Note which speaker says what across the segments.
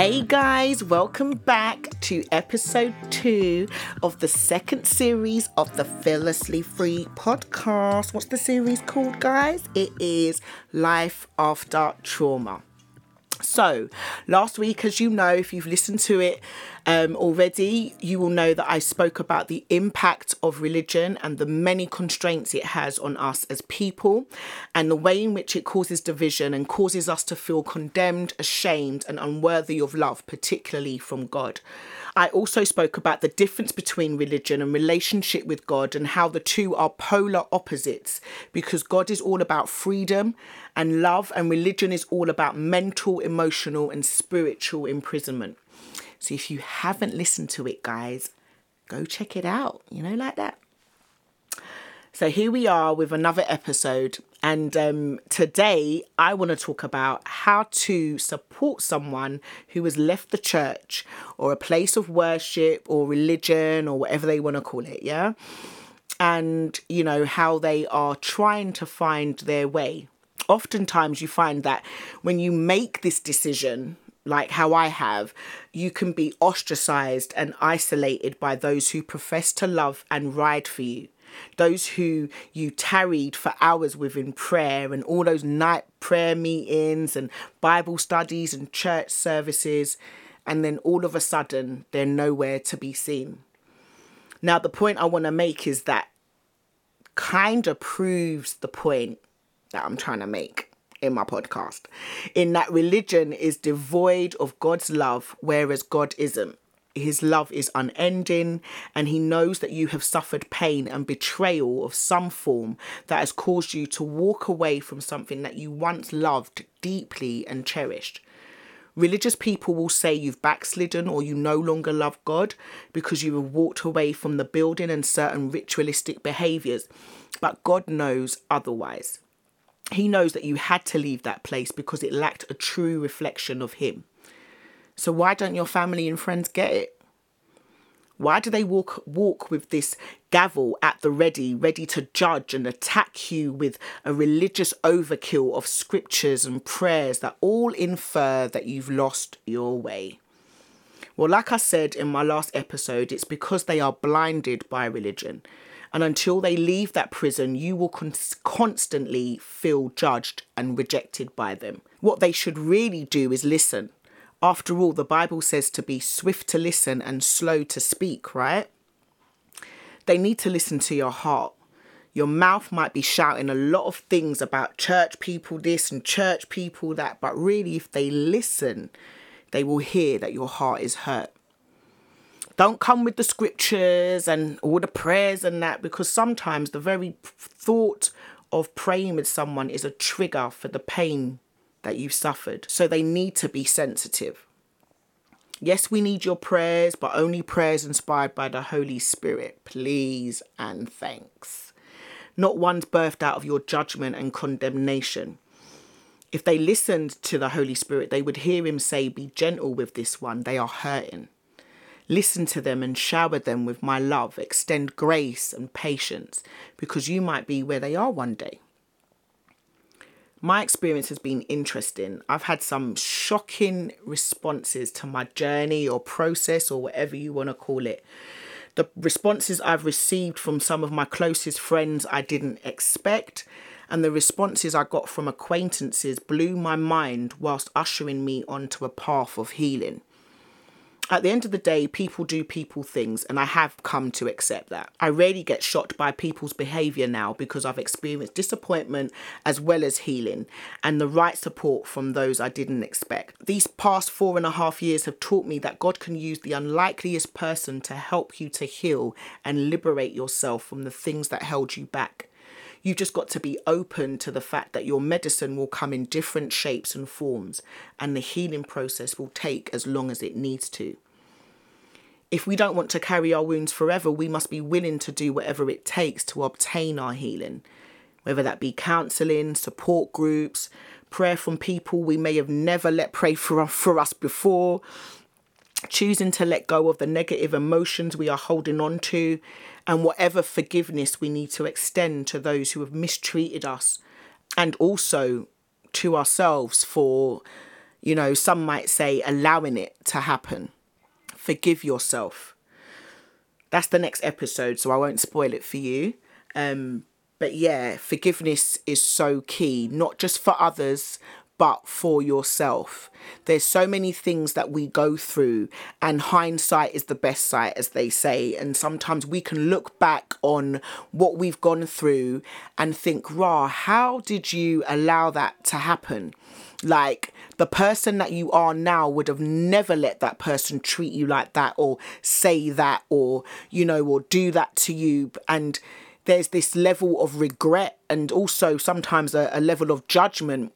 Speaker 1: Hey guys, welcome back to episode two of the second series of the Fearlessly Free podcast. What's the series called, guys? It is Life After Trauma. So, last week, as you know, if you've listened to it um, already, you will know that I spoke about the impact of religion and the many constraints it has on us as people, and the way in which it causes division and causes us to feel condemned, ashamed, and unworthy of love, particularly from God. I also spoke about the difference between religion and relationship with God and how the two are polar opposites because God is all about freedom and love, and religion is all about mental, emotional, and spiritual imprisonment. So if you haven't listened to it, guys, go check it out, you know, like that. So here we are with another episode. And um, today I want to talk about how to support someone who has left the church or a place of worship or religion or whatever they want to call it. Yeah. And, you know, how they are trying to find their way. Oftentimes you find that when you make this decision, like how I have, you can be ostracized and isolated by those who profess to love and ride for you those who you tarried for hours with in prayer and all those night prayer meetings and Bible studies and church services, and then all of a sudden they're nowhere to be seen. Now, the point I want to make is that kind of proves the point that I'm trying to make in my podcast, in that religion is devoid of God's love, whereas God isn't his love is unending and he knows that you have suffered pain and betrayal of some form that has caused you to walk away from something that you once loved deeply and cherished. Religious people will say you've backslidden or you no longer love God because you have walked away from the building and certain ritualistic behaviors, but God knows otherwise. He knows that you had to leave that place because it lacked a true reflection of Him. So why don't your family and friends get it? Why do they walk walk with this gavel at the ready, ready to judge and attack you with a religious overkill of scriptures and prayers that all infer that you've lost your way? Well, like I said in my last episode, it's because they are blinded by religion. And until they leave that prison, you will con- constantly feel judged and rejected by them. What they should really do is listen after all, the Bible says to be swift to listen and slow to speak, right? They need to listen to your heart. Your mouth might be shouting a lot of things about church people this and church people that, but really, if they listen, they will hear that your heart is hurt. Don't come with the scriptures and all the prayers and that, because sometimes the very thought of praying with someone is a trigger for the pain that you've suffered. So they need to be sensitive. Yes, we need your prayers, but only prayers inspired by the Holy Spirit, please and thanks. Not ones birthed out of your judgment and condemnation. If they listened to the Holy Spirit, they would hear him say, Be gentle with this one, they are hurting. Listen to them and shower them with my love. Extend grace and patience because you might be where they are one day my experience has been interesting. I've had some shocking responses to my journey or process or whatever you want to call it. The responses I've received from some of my closest friends I didn't expect, and the responses I got from acquaintances blew my mind whilst ushering me onto a path of healing at the end of the day, people do people things, and I have come to accept that. I rarely get shocked by people's behavior now because I've experienced disappointment as well as healing and the right support from those I didn't expect. These past four and a half years have taught me that God can use the unlikeliest person to help you to heal and liberate yourself from the things that held you back. You've just got to be open to the fact that your medicine will come in different shapes and forms, and the healing process will take as long as it needs to. If we don't want to carry our wounds forever, we must be willing to do whatever it takes to obtain our healing, whether that be counselling, support groups, prayer from people we may have never let pray for, for us before, choosing to let go of the negative emotions we are holding on to, and whatever forgiveness we need to extend to those who have mistreated us, and also to ourselves for you know, some might say allowing it to happen. Forgive yourself. That's the next episode, so I won't spoil it for you. Um, but yeah, forgiveness is so key, not just for others, but for yourself. There's so many things that we go through, and hindsight is the best sight, as they say. And sometimes we can look back on what we've gone through and think, rah, how did you allow that to happen? Like the person that you are now would have never let that person treat you like that, or say that, or, you know, or do that to you. And there's this level of regret and also sometimes a, a level of judgment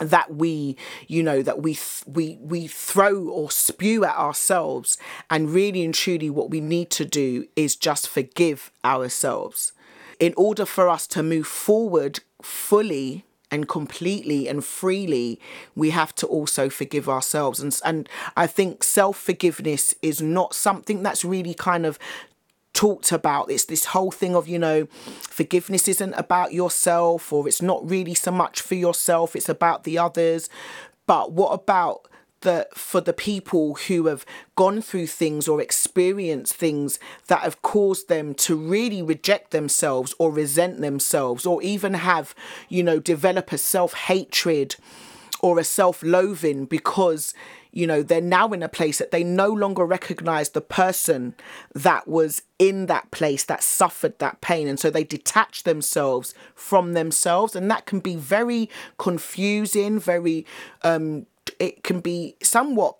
Speaker 1: that we you know that we th- we we throw or spew at ourselves and really and truly what we need to do is just forgive ourselves. In order for us to move forward fully and completely and freely we have to also forgive ourselves. And and I think self-forgiveness is not something that's really kind of talked about. It's this whole thing of, you know, forgiveness isn't about yourself or it's not really so much for yourself, it's about the others. But what about the for the people who have gone through things or experienced things that have caused them to really reject themselves or resent themselves or even have, you know, develop a self-hatred or a self-loathing because you know, they're now in a place that they no longer recognize the person that was in that place that suffered that pain. And so they detach themselves from themselves. And that can be very confusing, very, um, it can be somewhat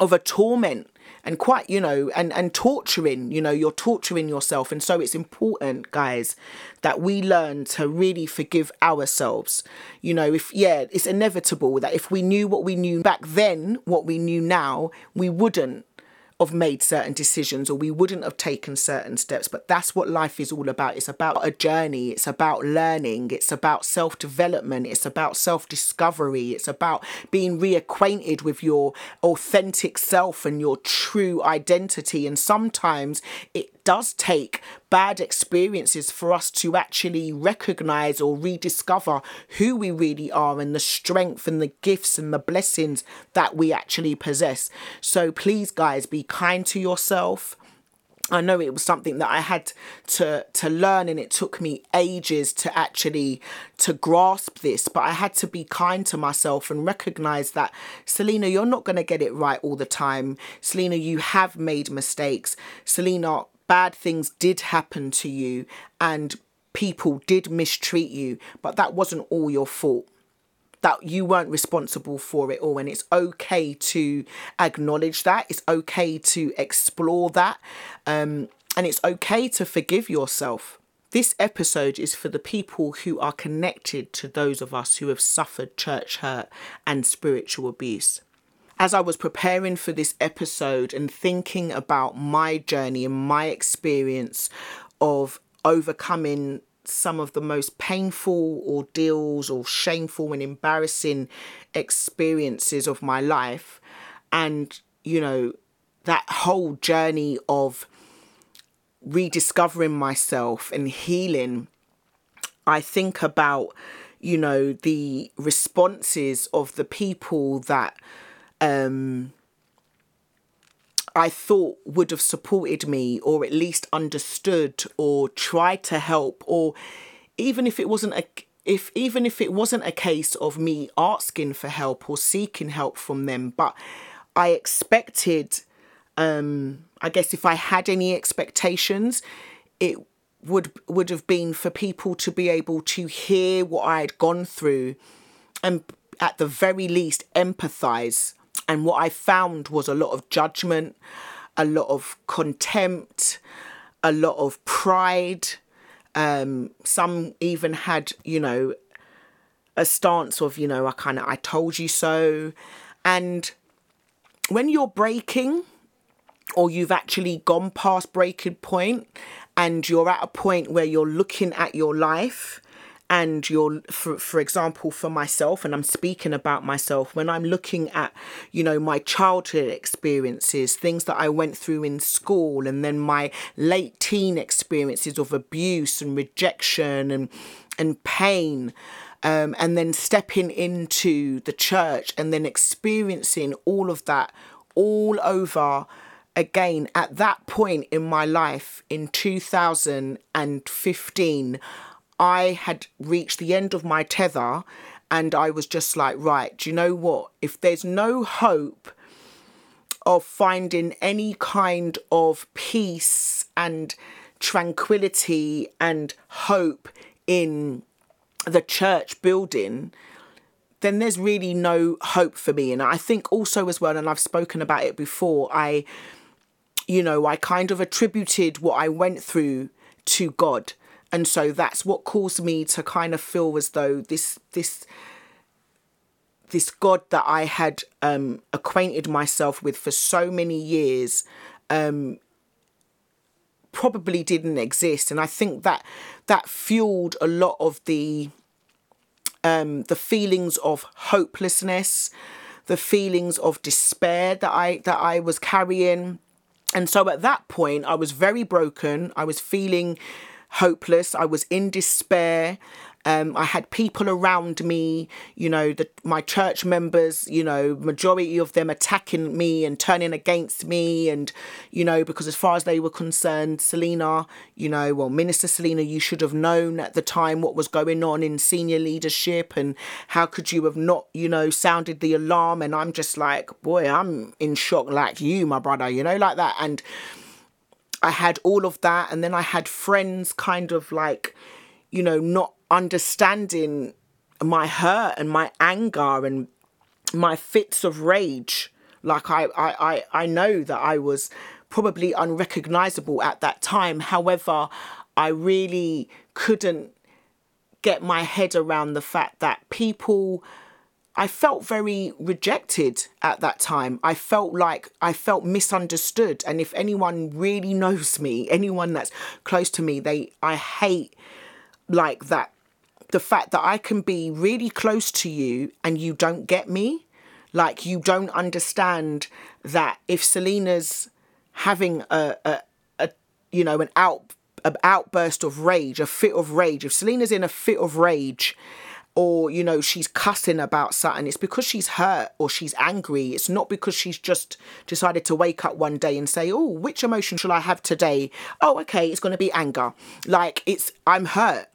Speaker 1: of a torment and quite you know and and torturing you know you're torturing yourself. And so it's important guys that we learn to really forgive ourselves. You know if yeah it's inevitable that if we knew what we knew back then what we knew now we wouldn't have made certain decisions or we wouldn't have taken certain steps. But that's what life is all about. It's about a journey, it's about learning, it's about self development, it's about self discovery, it's about being reacquainted with your authentic self and your true identity. And sometimes it does take bad experiences for us to actually recognize or rediscover who we really are and the strength and the gifts and the blessings that we actually possess. So please, guys, be kind to yourself. I know it was something that I had to to learn and it took me ages to actually to grasp this but I had to be kind to myself and recognize that Selena you're not going to get it right all the time Selena you have made mistakes Selena bad things did happen to you and people did mistreat you, but that wasn't all your fault. That you weren't responsible for it all, and it's okay to acknowledge that. It's okay to explore that, um, and it's okay to forgive yourself. This episode is for the people who are connected to those of us who have suffered church hurt and spiritual abuse as I was preparing for this episode and thinking about my journey and my experience of overcoming some of the most painful ordeals or shameful and embarrassing experiences of my life, and you know, that whole journey of rediscovering myself and healing, I think about, you know, the responses of the people that um, I thought would have supported me or at least understood or tried to help or even if it wasn't a if even if it wasn't a case of me asking for help or seeking help from them but I expected um I guess if I had any expectations it would would have been for people to be able to hear what I had gone through and at the very least empathize and what I found was a lot of judgment, a lot of contempt, a lot of pride. Um, some even had, you know, a stance of, you know, I kind of, I told you so. And when you're breaking, or you've actually gone past breaking point and you're at a point where you're looking at your life and you're for, for example for myself and i'm speaking about myself when i'm looking at you know my childhood experiences things that i went through in school and then my late teen experiences of abuse and rejection and and pain um, and then stepping into the church and then experiencing all of that all over again at that point in my life in 2015 i had reached the end of my tether and i was just like right do you know what if there's no hope of finding any kind of peace and tranquility and hope in the church building, then there's really no hope for me. And I think also, as well, and I've spoken about it before, I, you know, I kind of attributed what I went through to God. And so that's what caused me to kind of feel as though this, this, this God that I had um, acquainted myself with for so many years um, probably didn't exist, and I think that that fueled a lot of the um, the feelings of hopelessness, the feelings of despair that I that I was carrying. And so at that point, I was very broken. I was feeling hopeless. I was in despair. Um, I had people around me, you know, the, my church members, you know, majority of them attacking me and turning against me. And, you know, because as far as they were concerned, Selena, you know, well, Minister Selena, you should have known at the time what was going on in senior leadership and how could you have not, you know, sounded the alarm. And I'm just like, boy, I'm in shock like you, my brother, you know, like that. And I had all of that. And then I had friends kind of like, you know, not understanding my hurt and my anger and my fits of rage. Like I, I, I, I know that I was probably unrecognizable at that time. However, I really couldn't get my head around the fact that people I felt very rejected at that time. I felt like I felt misunderstood. And if anyone really knows me, anyone that's close to me, they I hate like that the fact that I can be really close to you and you don't get me. Like you don't understand that if Selena's having a, a, a you know, an out an outburst of rage, a fit of rage, if Selena's in a fit of rage or you know she's cussing about something it's because she's hurt or she's angry. It's not because she's just decided to wake up one day and say oh which emotion shall i have today? Oh okay it's going to be anger. Like it's i'm hurt.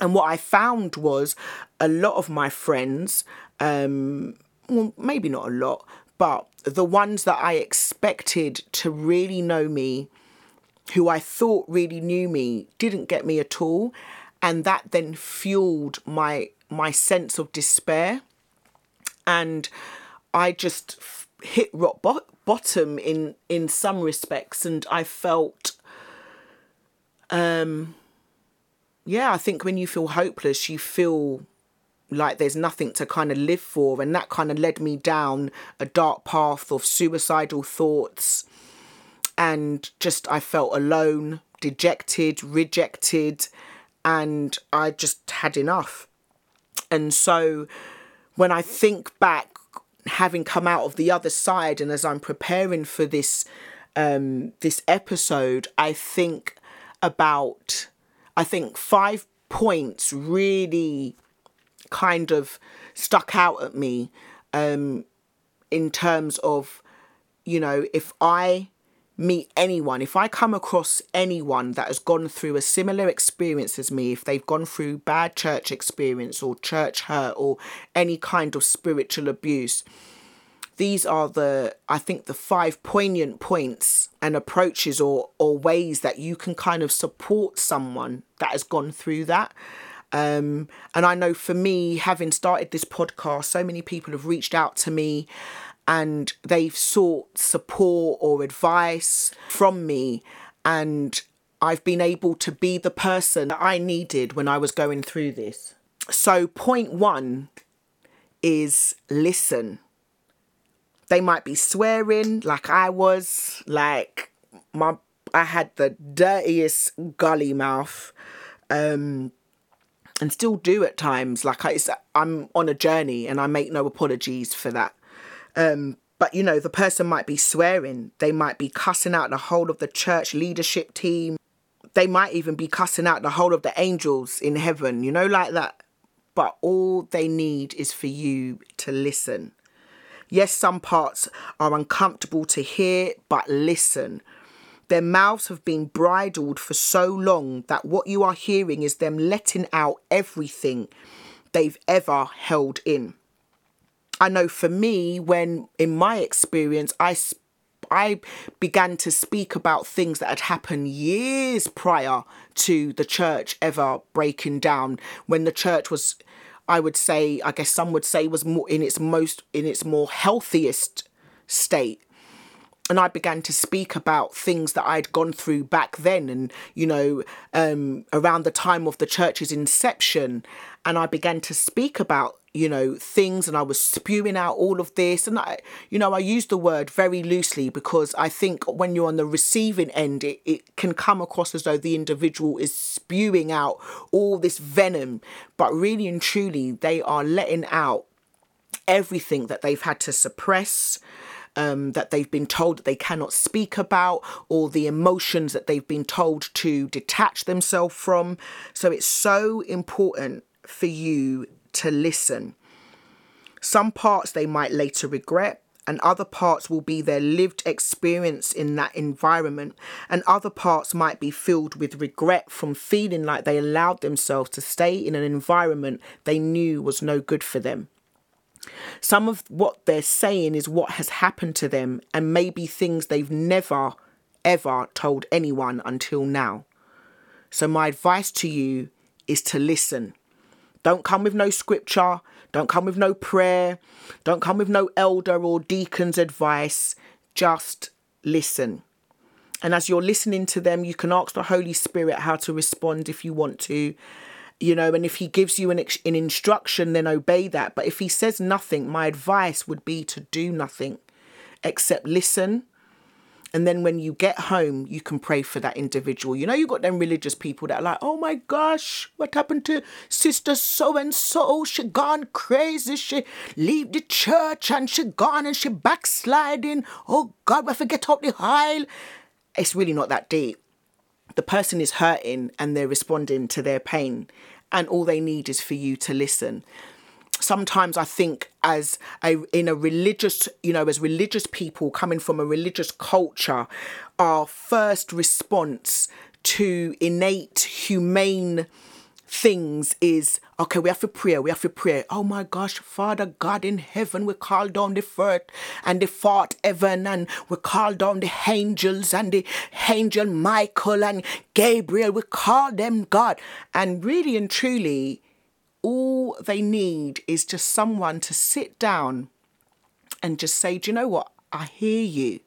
Speaker 1: And what I found was a lot of my friends, um, well, maybe not a lot, but the ones that I expected to really know me, who I thought really knew me, didn't get me at all. And that then fueled my my sense of despair. And I just hit rock bo- bottom in in some respects and I felt um yeah, I think when you feel hopeless, you feel like there's nothing to kind of live for. And that kind of led me down a dark path of suicidal thoughts. And just, I felt alone, dejected, rejected, and I just had enough. And so when I think back, having come out of the other side, and as I'm preparing for this um, this episode, I think about I think five points really kind of stuck out at me um, in terms of, you know, if I meet anyone, if I come across anyone that has gone through a similar experience as me, if they've gone through bad church experience or church hurt or any kind of spiritual abuse, these are the i think the five poignant points and approaches or or ways that you can kind of support someone that has gone through that. Um, and i know for me having started this podcast so many people have reached out to me and they've sought support or advice from me and i've been able to be the person that i needed when i was going through this so point one is listen they might be swearing like I was, like my I had the dirtiest gully mouth. Um and still do at times. Like I, I'm on a journey and I make no apologies for that. Um, but you know, the person might be swearing. They might be cussing out the whole of the church leadership team. They might even be cussing out the whole of the angels in heaven, you know, like that. but all they need is for you to listen. Yes, some parts are uncomfortable to hear, but listen. Their mouths have been bridled for so long that what you are hearing is them letting out everything they've ever held in. I know for me, when in my experience, I I began to speak about things that had happened years prior to the church ever breaking down, when the church was, I would say, I guess some would say, was more in its most in its more healthiest state and I began to speak about things that I'd gone through back then and, you know, um, around the time of the church's inception. And I began to speak about, you know, things and I was spewing out all of this. And I, you know, I use the word very loosely because I think when you're on the receiving end, it, it can come across as though the individual is spewing out all this venom. But really and truly, they are letting out everything that they've had to suppress um, that they've been told that they cannot speak about, or the emotions that they've been told to detach themselves from. So it's so important for you to listen. Some parts they might later regret, and other parts will be their lived experience in that environment, and other parts might be filled with regret from feeling like they allowed themselves to stay in an environment they knew was no good for them. Some of what they're saying is what has happened to them and maybe things they've never, ever told anyone until now. So, my advice to you is to listen. Don't come with no scripture, don't come with no prayer, don't come with no elder or deacon's advice. Just listen. And as you're listening to them, you can ask the Holy Spirit how to respond if you want to you know and if he gives you an, an instruction then obey that but if he says nothing my advice would be to do nothing except listen and then when you get home you can pray for that individual. You know you got them religious people that are like oh my gosh what happened to sister so and so she gone crazy. She leave the church and she gone and she backsliding. Oh god we forget out the aisle it's really not that deep. The person is hurting and they're responding to their pain and all they need is for you to listen sometimes i think as a in a religious you know as religious people coming from a religious culture our first response to innate humane things is okay, we have to pray, we have to pray. Oh my gosh, Father God in heaven, we call down the earth and the fourth heaven, and we call down the angels and the angel Michael and Gabriel, we call them God. And really and truly, all they need is just someone to sit down and just say, Do you know what? I hear you.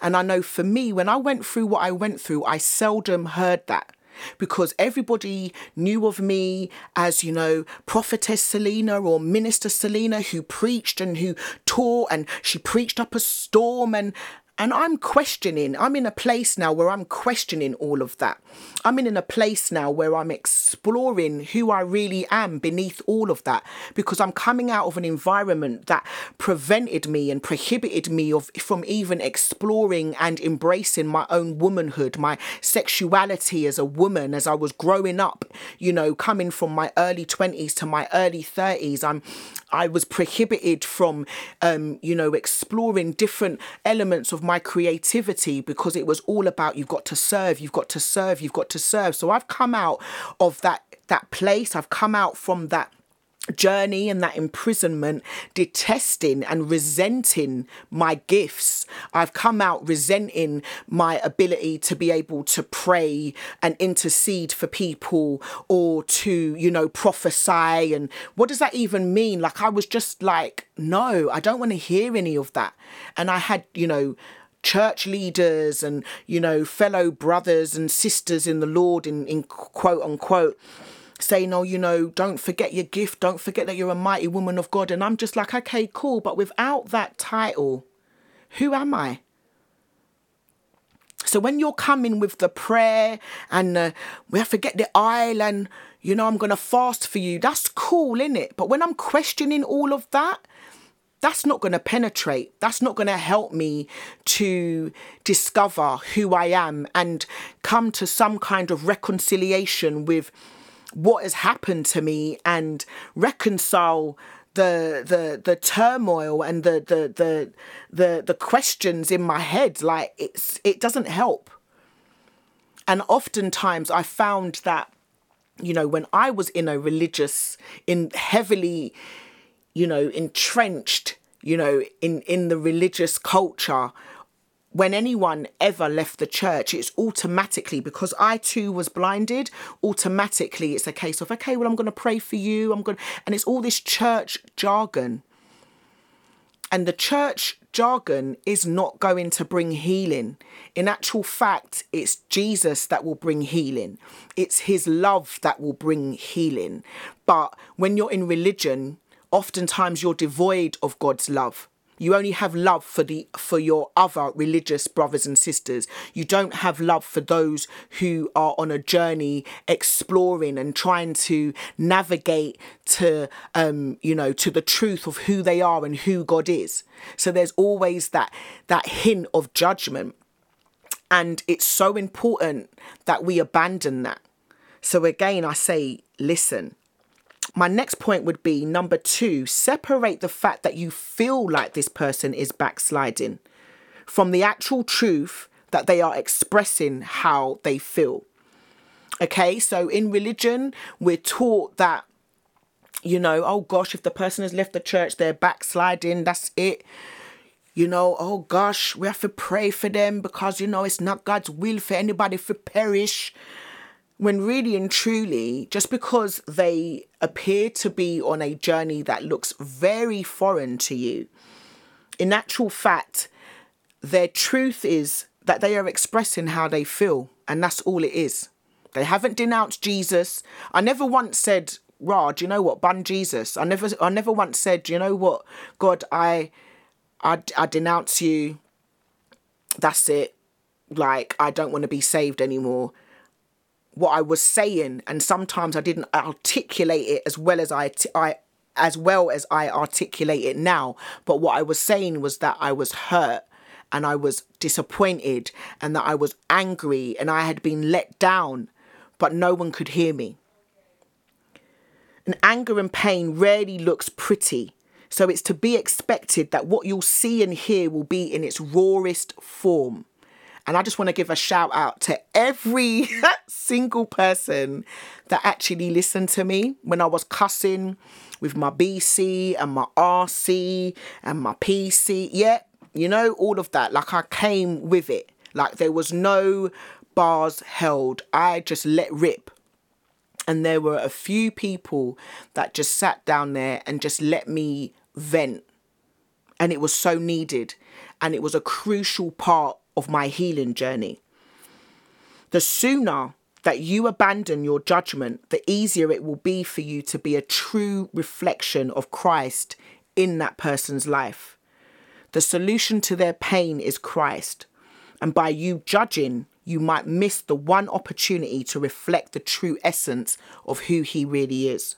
Speaker 1: And I know for me, when I went through what I went through, I seldom heard that because everybody knew of me as, you know, Prophetess Selena or Minister Selena who preached and who taught and she preached up a storm and and I'm questioning, I'm in a place now where I'm questioning all of that. I'm in a place now where I'm exploring who I really am beneath all of that because I'm coming out of an environment that prevented me and prohibited me of from even exploring and embracing my own womanhood, my sexuality as a woman as I was growing up, you know, coming from my early 20s to my early 30s. I'm I was prohibited from um, you know, exploring different elements of my creativity because it was all about you've got to serve, you've got to serve, you've got to serve. So I've come out of that that place. I've come out from that journey and that imprisonment detesting and resenting my gifts. I've come out resenting my ability to be able to pray and intercede for people or to you know prophesy. And what does that even mean? Like i was just like no i don't want to hear any of that. And i had you know church leaders and you know fellow brothers and sisters in the lord in, in quote unquote saying, oh, you know, don't forget your gift, don't forget that you're a mighty woman of God. And I'm just like, okay, cool. But without that title, who am I? So when you're coming with the prayer and uh, we have to get the aisle and, you know, I'm to fast for you, that's cool, isn't it? But when I'm questioning all of that, that's not to penetrate. That's not to help me to discover who I am and come to some kind of reconciliation with what has happened to me and reconcile the the the turmoil and the the the the, the questions in my head. Like it's it doesn't help. And oftentimes i found that you know when i was in a religious in heavily you know entrenched you know in in the religious culture when anyone ever left the church, it's automatically because I too was blinded. Automatically, it's a case of okay, well, I'm going to pray for you. I'm going, and it's all this church jargon. And the church jargon is not going to bring healing. In actual fact, it's Jesus that will bring healing. It's his love that will bring healing. But when you're in religion, oftentimes you're devoid of God's love you only have love for the for your other religious brothers and sisters. You don't have love for those who are on a journey exploring and trying to navigate to um you know to the truth of who they are and who God is. So there's always that that hint of judgment. And it's so important that we abandon that. So again I say listen my next point would be number two, separate the fact that you feel like this person is backsliding from the actual truth that they are expressing how they feel. Okay, so in religion, we're taught that, you know, oh gosh, if the person has left the church, they're backsliding, that's it. You know, oh gosh, we have to pray for them because, you know, it's not God's will for anybody to perish when really and truly, just because they appear to be on a journey that looks very foreign to you, in actual fact, their truth is that they are expressing how they feel, and that's all it is. They haven't denounced Jesus. I never once said, Raj, you know what, bun Jesus. I never I never once said, you know what, God, I I, I denounce you. That's it. Like, I don't want to be saved anymore what I was saying, and sometimes I didn't articulate it as well as I, I as well as I articulate it now. But what I was saying was that I was hurt and I was disappointed and that I was angry and I had been let down, but no one could hear me. And anger and pain rarely looks pretty. So it's to be expected that what you'll see and hear will be in its rawest form. And I just want to give a shout out to every single person that actually listened to me when I was cussing with my BC and my RC and my PC. Yeah, you know, all of that. Like I came with it. Like there was no bars held. I just let rip. And there were a few people that just sat down there and just let me vent. And it was so needed. And it was a crucial part of my healing journey. The sooner that you abandon your judgment, the easier it will be for you to be a true reflection of Christ in that person's life. The solution to their pain is Christ. And by you judging, you might miss the one opportunity to reflect the true essence of who he really is.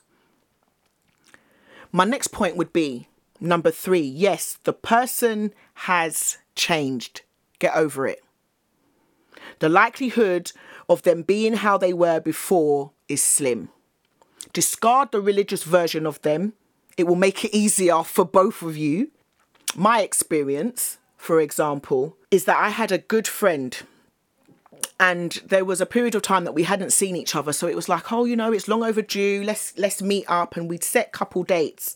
Speaker 1: My next point would be number three yes, the person has changed. Get over it. The likelihood of them being how they were before is slim. Discard the religious version of them. It will make it easier for both of you. My experience, for example, is that I had a good friend and there was a period of time that we hadn't seen each other so it was like oh you know it's long overdue let's let's meet up and we'd set couple dates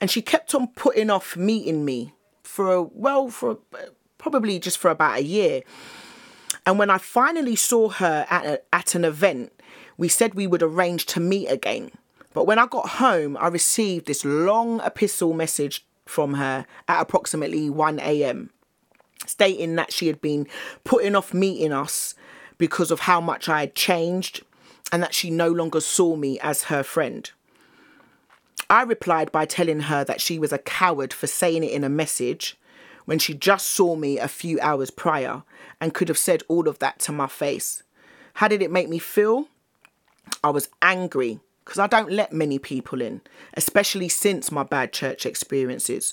Speaker 1: and she kept on putting off meeting me for a well for probably just for about a year. And when I finally saw her at, a, at an event, we said we would arrange to meet again. But when I got home, I received this long epistle message from her at approximately 1 a.m., stating that she had been putting off meeting us because of how much I had changed and that she no longer saw me as her friend. I replied by telling her that she was a coward for saying it in a message when she just saw me a few hours prior and could have said all of that to my face. How did it make me feel? I was angry because I don't let many people in, especially since my bad church experiences.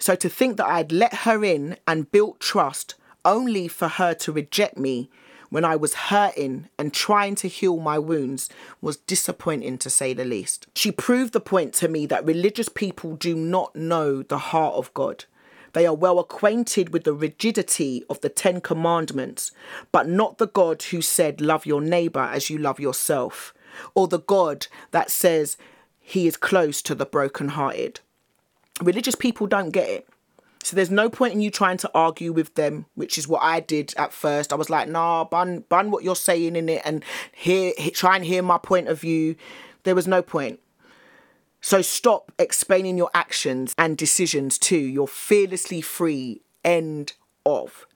Speaker 1: So to think that I'd let her in and built trust only for her to reject me when I was hurting and trying to heal my wounds was disappointing to say the least. She proved the point to me that religious people do not know the heart of God. They are well acquainted with the rigidity of the Ten Commandments, but not the God who said, Love your neighbour as you love yourself, or the God that says he is close to the brokenhearted. Religious people don't get it. So there's no point in you trying to argue with them, which is what I did at first. I was like, nah, bun, bun what you're saying in it and hear, try and hear my point of view. There was no point. So stop explaining your actions and decisions to your fearlessly free end of.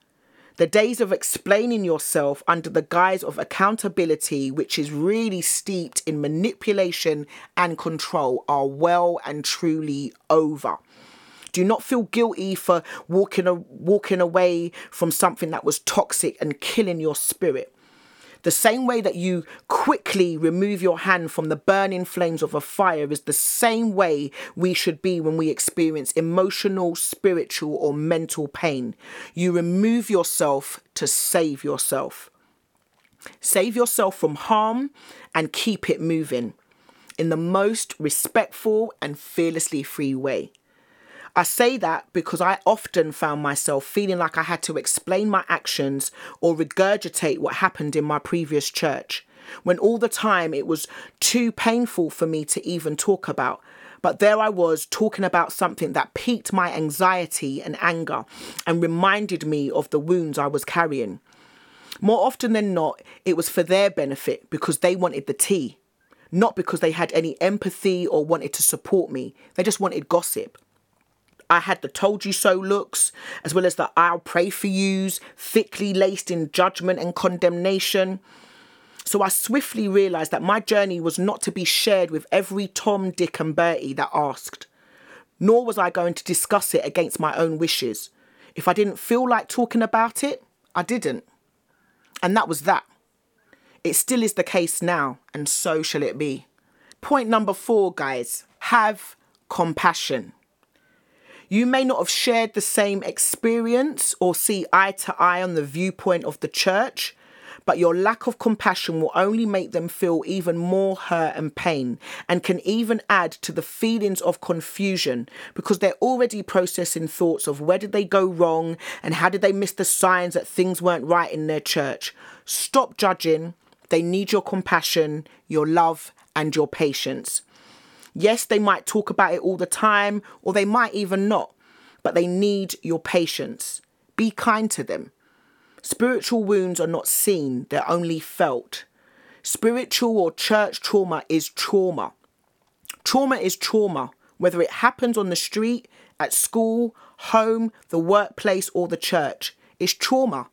Speaker 1: The days of explaining yourself under the guise of accountability, which is really steeped in manipulation and control, are well and truly over. Do not feel guilty for walking, walking away from something that was toxic and killing your spirit. The same way that you quickly remove your hand from the burning flames of a fire is the same way we should be when we experience emotional, spiritual, or mental pain. You remove yourself to save yourself. Save yourself from harm and keep it moving in the most respectful and fearlessly free way. I say that because I often found myself feeling like I had to explain my actions or regurgitate what happened in my previous church, when all the time it was too painful for me to even talk about. But there I was talking about something that piqued my anxiety and anger and reminded me of the wounds I was carrying. More often than not, it was for their benefit because they wanted the tea, not because they had any empathy or wanted to support me. They just wanted gossip. I had the told you so looks, as well as the I'll pray for yous, thickly laced in judgment and condemnation. So I swiftly realised that my journey was not to be shared with every Tom, Dick, and Bertie that asked, nor was I going to discuss it against my own wishes. If I didn't feel like talking about it, I didn't. And that was that. It still is the case now, and so shall it be. Point number four, guys have compassion. You may not have shared the same experience or see eye to eye on the viewpoint of the church, but your lack of compassion will only make them feel even more hurt and pain and can even add to the feelings of confusion because they're already processing thoughts of where did they go wrong and how did they miss the signs that things weren't right in their church. Stop judging. They need your compassion, your love, and your patience. Yes, they might talk about it all the time, or they might even not, but they need your patience. Be kind to them. Spiritual wounds are not seen, they're only felt. Spiritual or church trauma is trauma. Trauma is trauma, whether it happens on the street, at school, home, the workplace, or the church. It's trauma.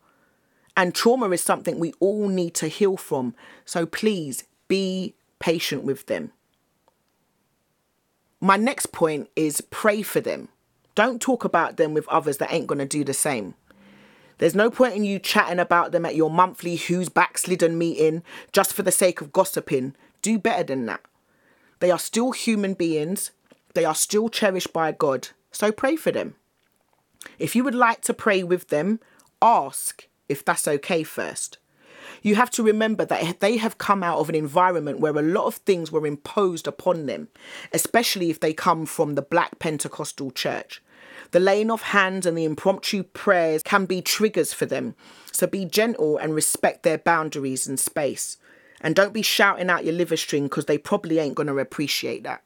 Speaker 1: And trauma is something we all need to heal from. So please be patient with them. My next point is pray for them. Don't talk about them with others that ain't going to do the same. There's no point in you chatting about them at your monthly Who's Backslidden meeting just for the sake of gossiping. Do better than that. They are still human beings, they are still cherished by God, so pray for them. If you would like to pray with them, ask if that's okay first you have to remember that they have come out of an environment where a lot of things were imposed upon them, especially if they come from the Black Pentecostal church. The laying of hands and the impromptu prayers can be triggers for them, so be gentle and respect their boundaries and space. And don't be shouting out your liver string because they probably ain't going to appreciate that.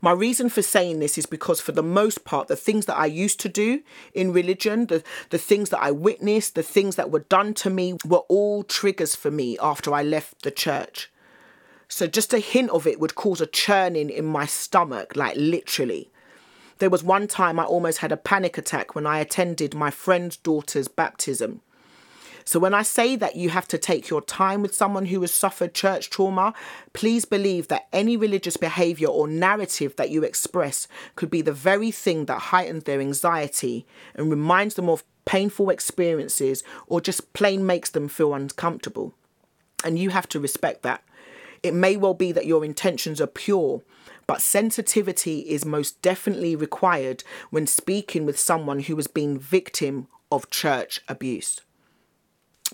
Speaker 1: My reason for saying this is because, for the most part, the things that I used to do in religion, the, the things that I witnessed, the things that were done to me, were all triggers for me after I left the church. So, just a hint of it would cause a churning in my stomach, like literally. There was one time I almost had a panic attack when I attended my friend's daughter's baptism. So when I say that you have to take your time with someone who has suffered church trauma, please believe that any religious behavior or narrative that you express could be the very thing that heightens their anxiety and reminds them of painful experiences or just plain makes them feel uncomfortable. And you have to respect that. It may well be that your intentions are pure, but sensitivity is most definitely required when speaking with someone who has been victim of church abuse.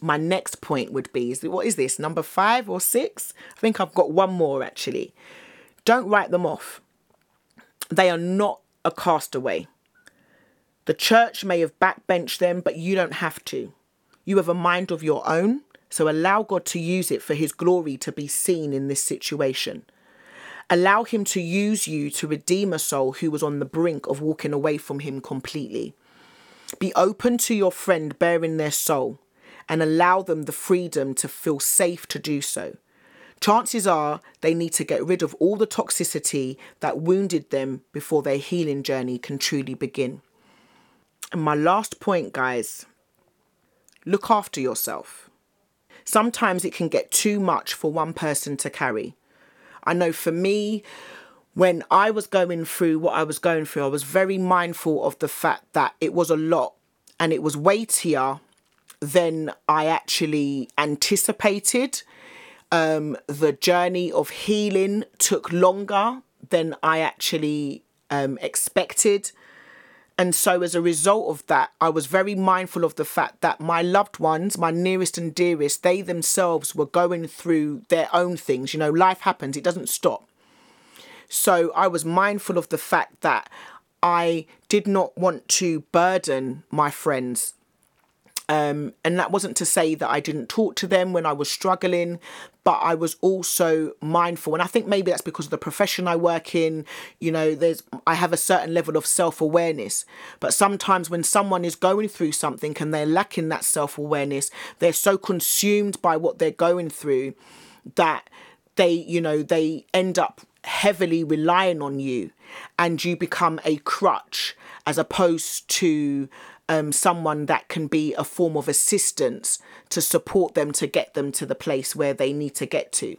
Speaker 1: My next point would be is what is this number five or six? I think i've got one more actually. Don't write them off. They are not a castaway. The church may have backbenched them but you don't have to. You have a mind of your own so allow god to use it for his glory to be seen in this situation. Allow him to use you to redeem a soul who was on the brink of walking away from him completely. Be open to your friend baring their soul and allow them the freedom to feel safe to do so. Chances are they need to get rid of all the toxicity that wounded them before their healing journey can truly begin. And my last point, guys look after yourself. Sometimes it can get too much for one person to carry. I know for me, when I was going through what I was going through, I was very mindful of the fact that it was a lot and it was weightier than I actually anticipated. Um, the journey of healing took longer than I actually um, expected. And so, as a result of that, I was very mindful of the fact that my loved ones, my nearest and dearest, they themselves were going through their own things. You know, life happens, it doesn't stop. So, I was mindful of the fact that I did not want to burden my friends um, and that wasn't to say that I didn't talk to them when I was struggling, but I was also mindful. And I think maybe that's because of the profession I work in. You know, there's I have a certain level of self awareness. But sometimes when someone is going through something and they're lacking that self awareness, they're so consumed by what they're going through that they, you know, they end up heavily relying on you and you become a crutch as opposed to um, someone that can be a form of assistance to support them to get them to the place where they need to get to.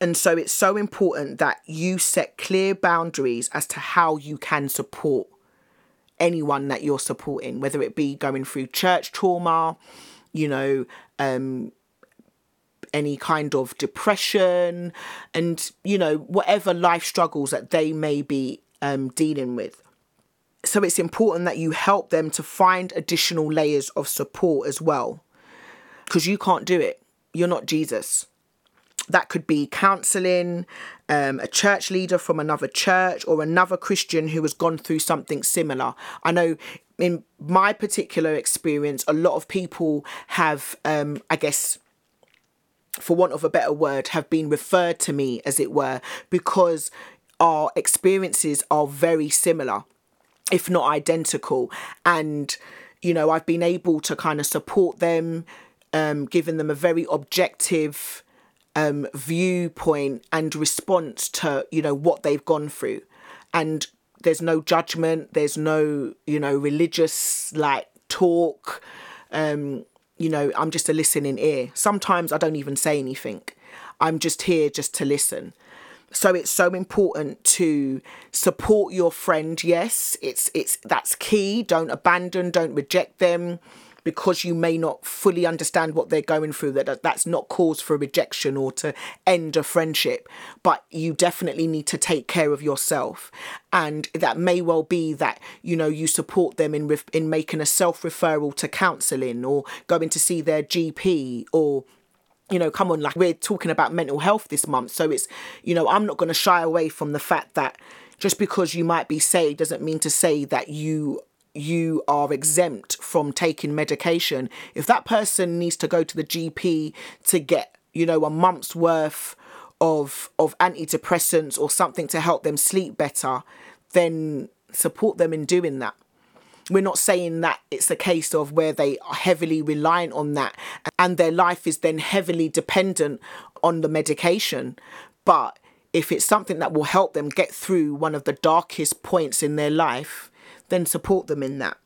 Speaker 1: And so it's so important that you set clear boundaries as to how you can support anyone that you're supporting, whether it be going through church trauma, you know, um, any kind of depression, and, you know, whatever life struggles that they may be um, dealing with so it's important that you help them to find additional layers of support as well. Because you can't do it. You're not jesus. That could be counseling um, a church leader from another church or another christian who has gone through something similar. I know in my particular experience a lot of people have um, i guess for want of a better word have been referred to me as it were because our experiences are very similar if not identical. And, you know, I've been able to kind of support them, um, giving them a very objective um, viewpoint and response to, you know, what they've gone through. And there's no judgment, there's no, you know, religious like talk. Um, you know, I'm just a listening ear. Sometimes I don't even say anything. I'm just here just to listen. So it's so important to support your friend. Yes, it's it's that's key. Don't abandon, don't reject them because you may not fully understand what they're going through that that's not cause for rejection or to end a friendship but you definitely need to take care of yourself and that may well be that you know you support them in in making a self referral to counseling or going to see their GP or you know, come on, like we're talking about mental health this month. So it's, you know, I'm not going to shy away from the fact that just because you might be saved doesn't mean to say that you you are exempt from taking medication. If that person needs to go to the GP to get, you know, a month's worth of of antidepressants or something to help them sleep better, then support them in doing that we're not saying that it's a case of where they are heavily reliant on that and their life is then heavily dependent on the medication. But if it's something that will help them get through one of the darkest points in their life, then support them in that.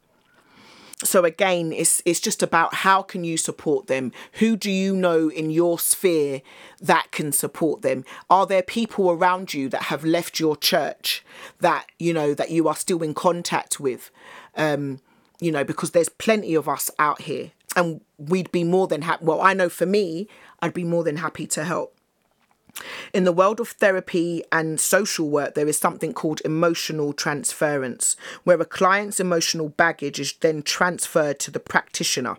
Speaker 1: So again, it's it's just about how can you support them? Who do you know in your sphere that can support them? Are there people around you that have left your church that you know that you are still in contact with? Um, you know, because there's plenty of us out here and we'd be more than happy. Well, I know for me, I'd be more than happy to help. In the world of therapy and social work, there is something called emotional transference, where a client's emotional baggage is then transferred to the practitioner.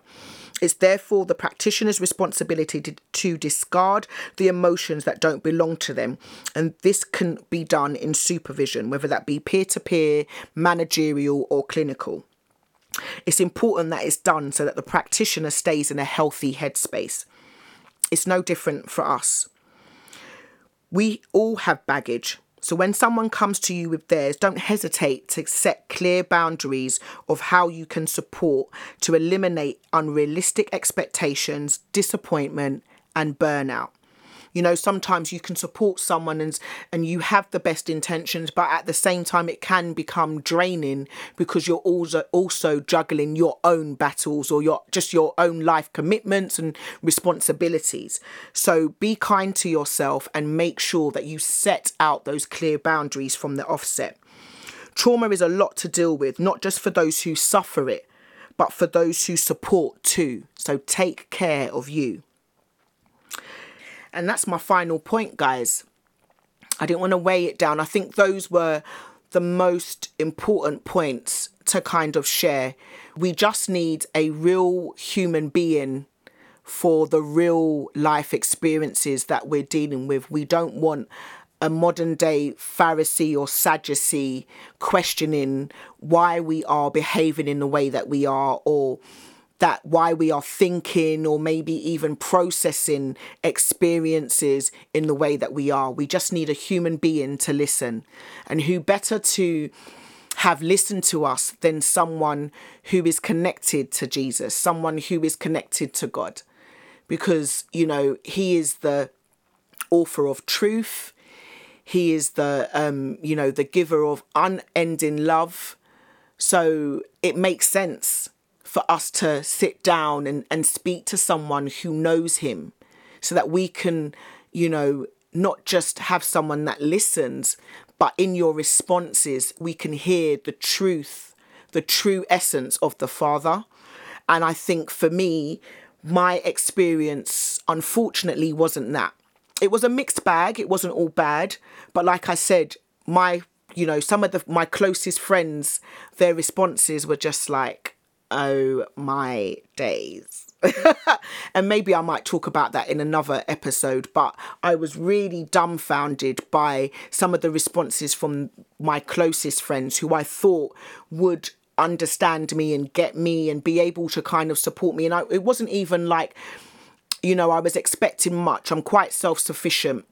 Speaker 1: It's therefore the practitioner's responsibility to, to, discard the emotions that don't belong to them. And this can be done in supervision, whether that be peer to peer, managerial, or clinical. It's important that it's done so that the practitioner stays in a healthy headspace. It's no different for us. We all have baggage. So when someone comes to you with theirs, don't hesitate to set clear boundaries of how you can support to eliminate unrealistic expectations, disappointment, and burnout. You know, sometimes you can support someone and and you have the best intentions, but at the same time it can become draining because you're also also juggling your own battles or your just your own life commitments and responsibilities. So be kind to yourself and make sure that you set out those clear boundaries from the offset. Trauma is a lot to deal with, not just for those who suffer it, but for those who support too. So take care of you. And that's my final point, guys. I didn't want to weigh it down. I think those were the most important points to kind of share. We just need a real human being for the real life experiences that we're dealing with. We don't want a modern day Pharisee or Sadducee questioning why we are behaving in the way that we are or that why we are thinking or maybe even processing experiences in the way that we are. We just need a human being to listen. And who better to have listened to us than someone who is connected to Jesus, someone who is connected to God. Because, you know, He is the author of truth. He is the, um, you know, the giver of unending love. So it makes sense for us to sit down and, and speak to someone who knows him so that we can, you know, not just have someone that listens, but in your responses, we can hear the truth, the true essence of the Father. And I think for me, my experience, unfortunately, wasn't that. It was a mixed bag, it wasn't all bad. But like I said, my, you know, some of the my closest friends, their responses were just like, oh my days. and maybe I might talk about that in another episode, but I was really dumbfounded by some of the responses from my closest friends who I thought would understand me and get me and be able to kind of support me. And I, it wasn't even like, you know, I was expecting much. I'm quite self sufficient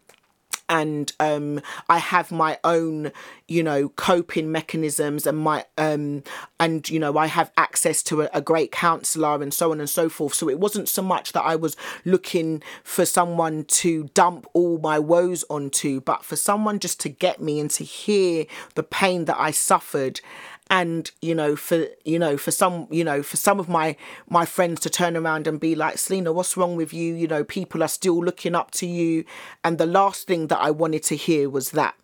Speaker 1: and um, I have my own, you know, coping mechanisms and my um, and you know I have access to a, a great counsellor and so on and so forth. So it wasn't so much that I was looking for someone to dump all my woes onto, but for someone just to get me and to hear the pain that I suffered and you know for you know for some you know for some of my my friends to turn around and be like selena what's wrong with you? You know people are still looking up to you. And the last thing that i wanted to hear was that.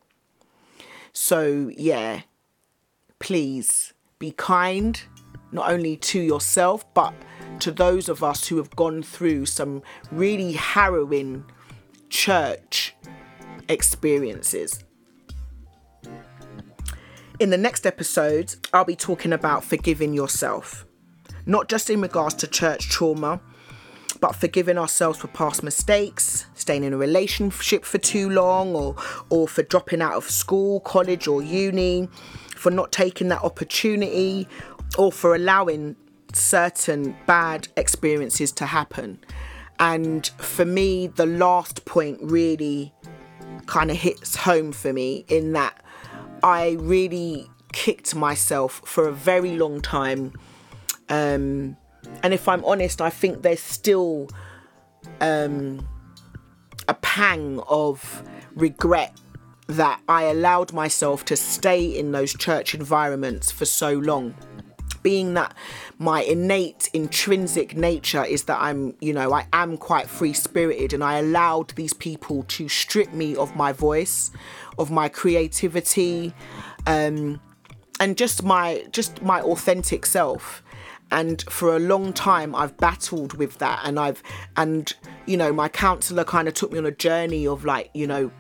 Speaker 1: So yeah please be kind not only to yourself but to those of us who have gone through some really harrowing church experiences in the next episode, I'll be talking about forgiving yourself, not just in regards to church trauma, but forgiving ourselves for past mistakes, staying in a relationship for too long, or, or for dropping out of school, college, or uni, for not taking that opportunity, or for allowing certain bad experiences to happen. And for me, the last point really kind of hits home for me in that I really kicked myself for a very long time. Um, and if I'm honest, I think there's still um, a pang of regret that I allowed myself to stay in those church environments for so long. Being that my innate intrinsic nature is that I'm, you know, I am quite free spirited and I allowed these people to strip me of my voice, of my creativity, um, and just my just my authentic self. And for a long time I've battled with that and I've and you know my counselor kind of took me on a journey of like you know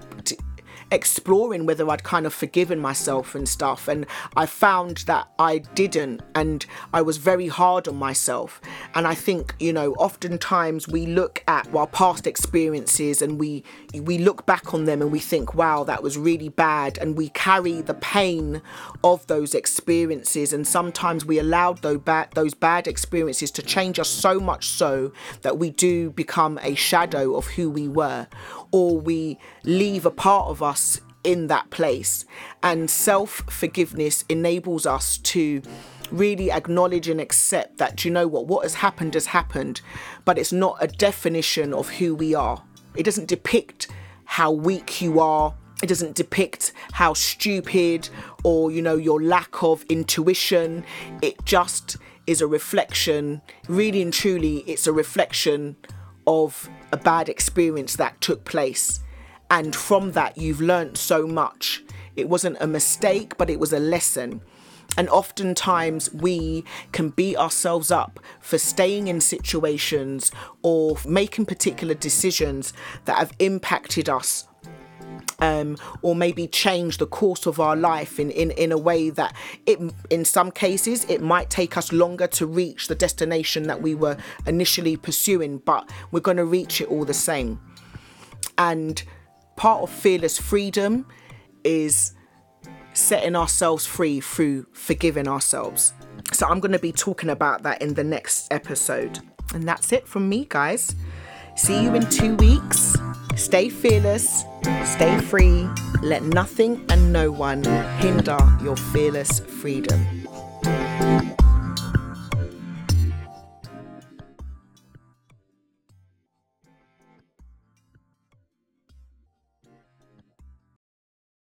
Speaker 1: exploring whether I'd kind of forgiven myself and stuff. And I found that I didn't, and I was very hard on myself. And I think, you know, oftentimes we look at our past experiences and we we look back on them and we think, wow, that was really bad, and we carry the pain of those experiences. And sometimes we allowed those bad those bad experiences to change us so much so that we do become a shadow of who we were, or we leave a part of us in that place. And self forgiveness enables us to really acknowledge and accept that, you know what, what has happened has happened, but it's not a definition of who we are. It doesn't depict how weak you are. It doesn't depict how stupid or, you know, your lack of intuition. It just is a reflection, really and truly, it's a reflection of a bad experience that took place. And from that, you've learned so much. It wasn't a mistake, but it was a lesson. And oftentimes, we can beat ourselves up for staying in situations or making particular decisions that have impacted us um, or maybe change the course of our life in, in, in a way that it in some cases it might take us longer to reach the destination that we were initially pursuing, but we're going to reach it all the same. And part of fearless freedom is setting ourselves free through forgiving ourselves. So I'm going to be talking about that in the next episode. And that's it from me, guys. See you in two weeks. Stay fearless, stay free, let nothing and no one hinder your fearless freedom.